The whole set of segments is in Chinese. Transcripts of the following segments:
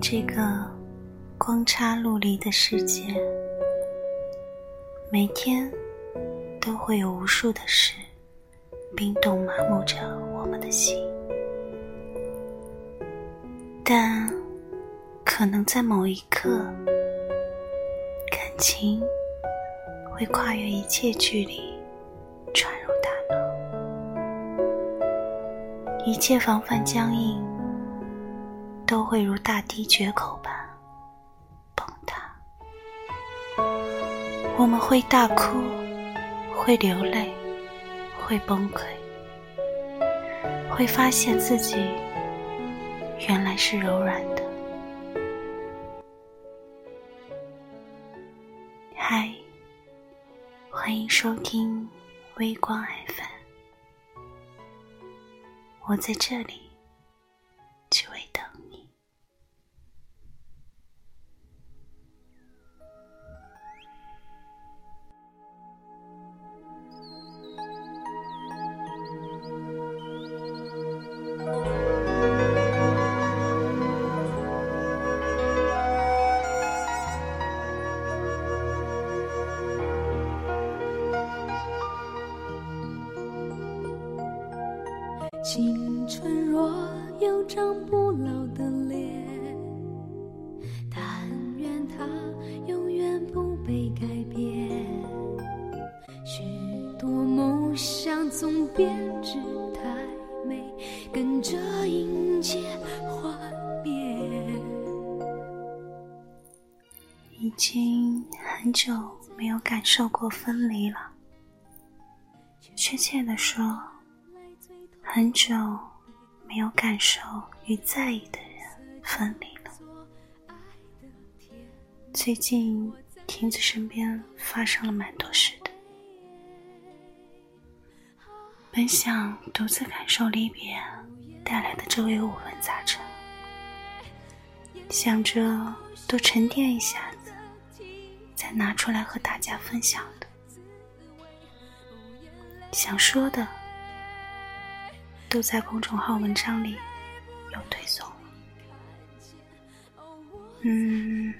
这个光差陆离的世界，每天都会有无数的事冰冻麻木着我们的心，但可能在某一刻，感情会跨越一切距离，传入大脑，一切防范僵硬。都会如大堤决口般崩塌。我们会大哭，会流泪，会崩溃，会发现自己原来是柔软的。嗨，欢迎收听微光爱粉，我在这里，青春若有张不老的脸，但愿它永远不被改变。许多梦想总编织太美，跟着迎接幻灭。已经很久没有感受过分离了，确切的说。很久没有感受与在意的人分离了。最近亭子身边发生了蛮多事的，本想独自感受离别带来的周围五味杂陈，想着多沉淀一下子，再拿出来和大家分享的，想说的。都在公众号文章里有推送。嗯，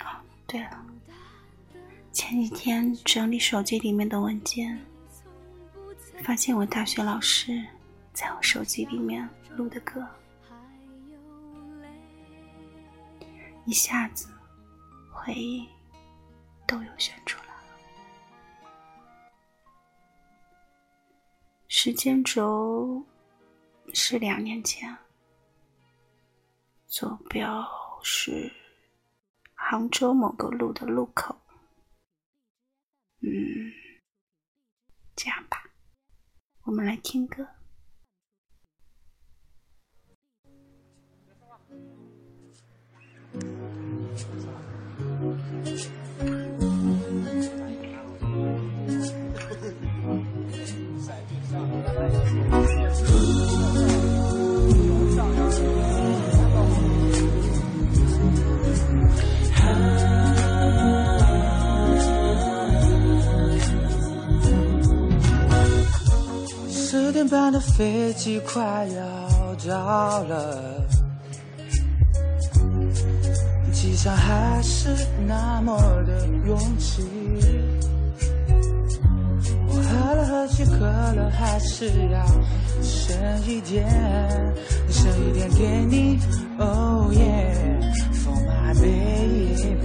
哦，对了，前几天整理手机里面的文件，发现我大学老师在我手机里面录的歌，一下子回忆都有选出来。时间轴是两年前，坐标是杭州某个路的路口。嗯，这样吧，我们来听歌。的飞机快要到了，机上还是那么的拥挤。我喝了喝去，可乐还是要剩一点，剩一点给你。Oh yeah，for my baby。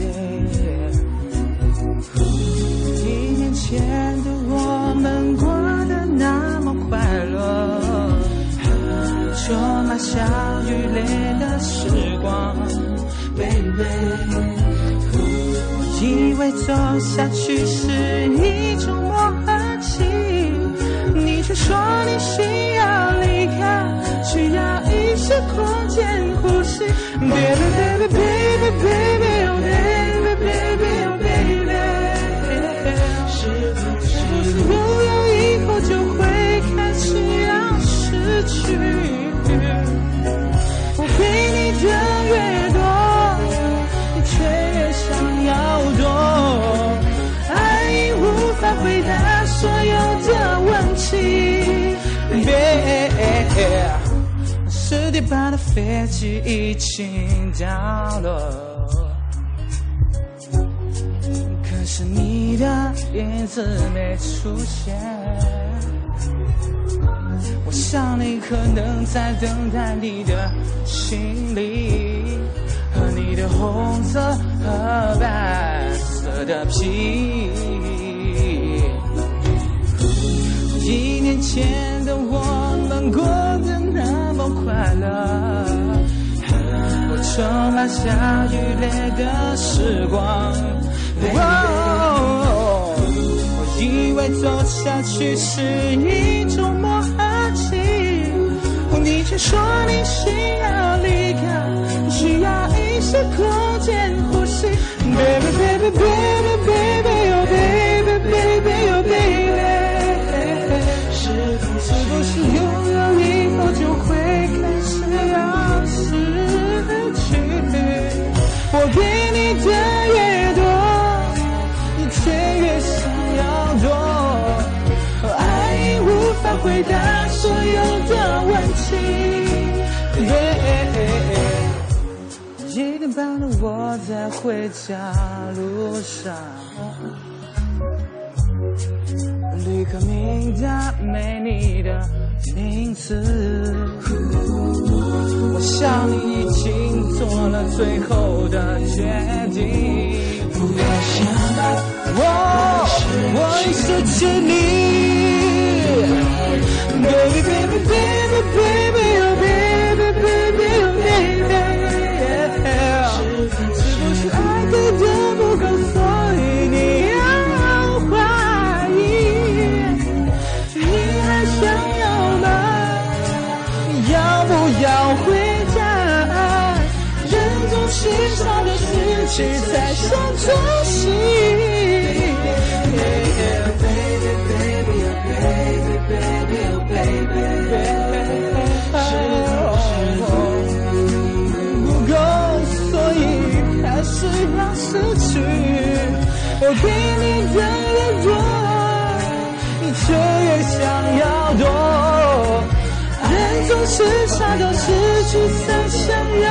以为走下去是一种默契。你却说你需要离开，需要一些空间呼吸。Baby baby baby baby oh baby 的问题。点半的飞机已经降落，可是你的影子没出现。我想你可能在等待你的行李和你的红色和白色的皮。我充满下雨泪的时光。我以为走下去是一种默契，你却说你需要离开，需要一些空间呼吸。Baby baby baby baby 回答所有的问题。一点半的我在回家路上。旅客名单没你的名字，我想你已经做了最后的决定。不要想，我我已失去你。去才想珍惜。不够，所以还是要失去。我给你的越多，你却越想要多。人总是傻到失去才想要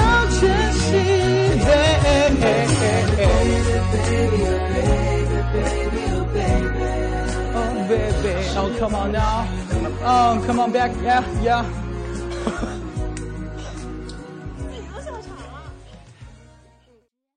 come on now, oh come on back, yeah yeah.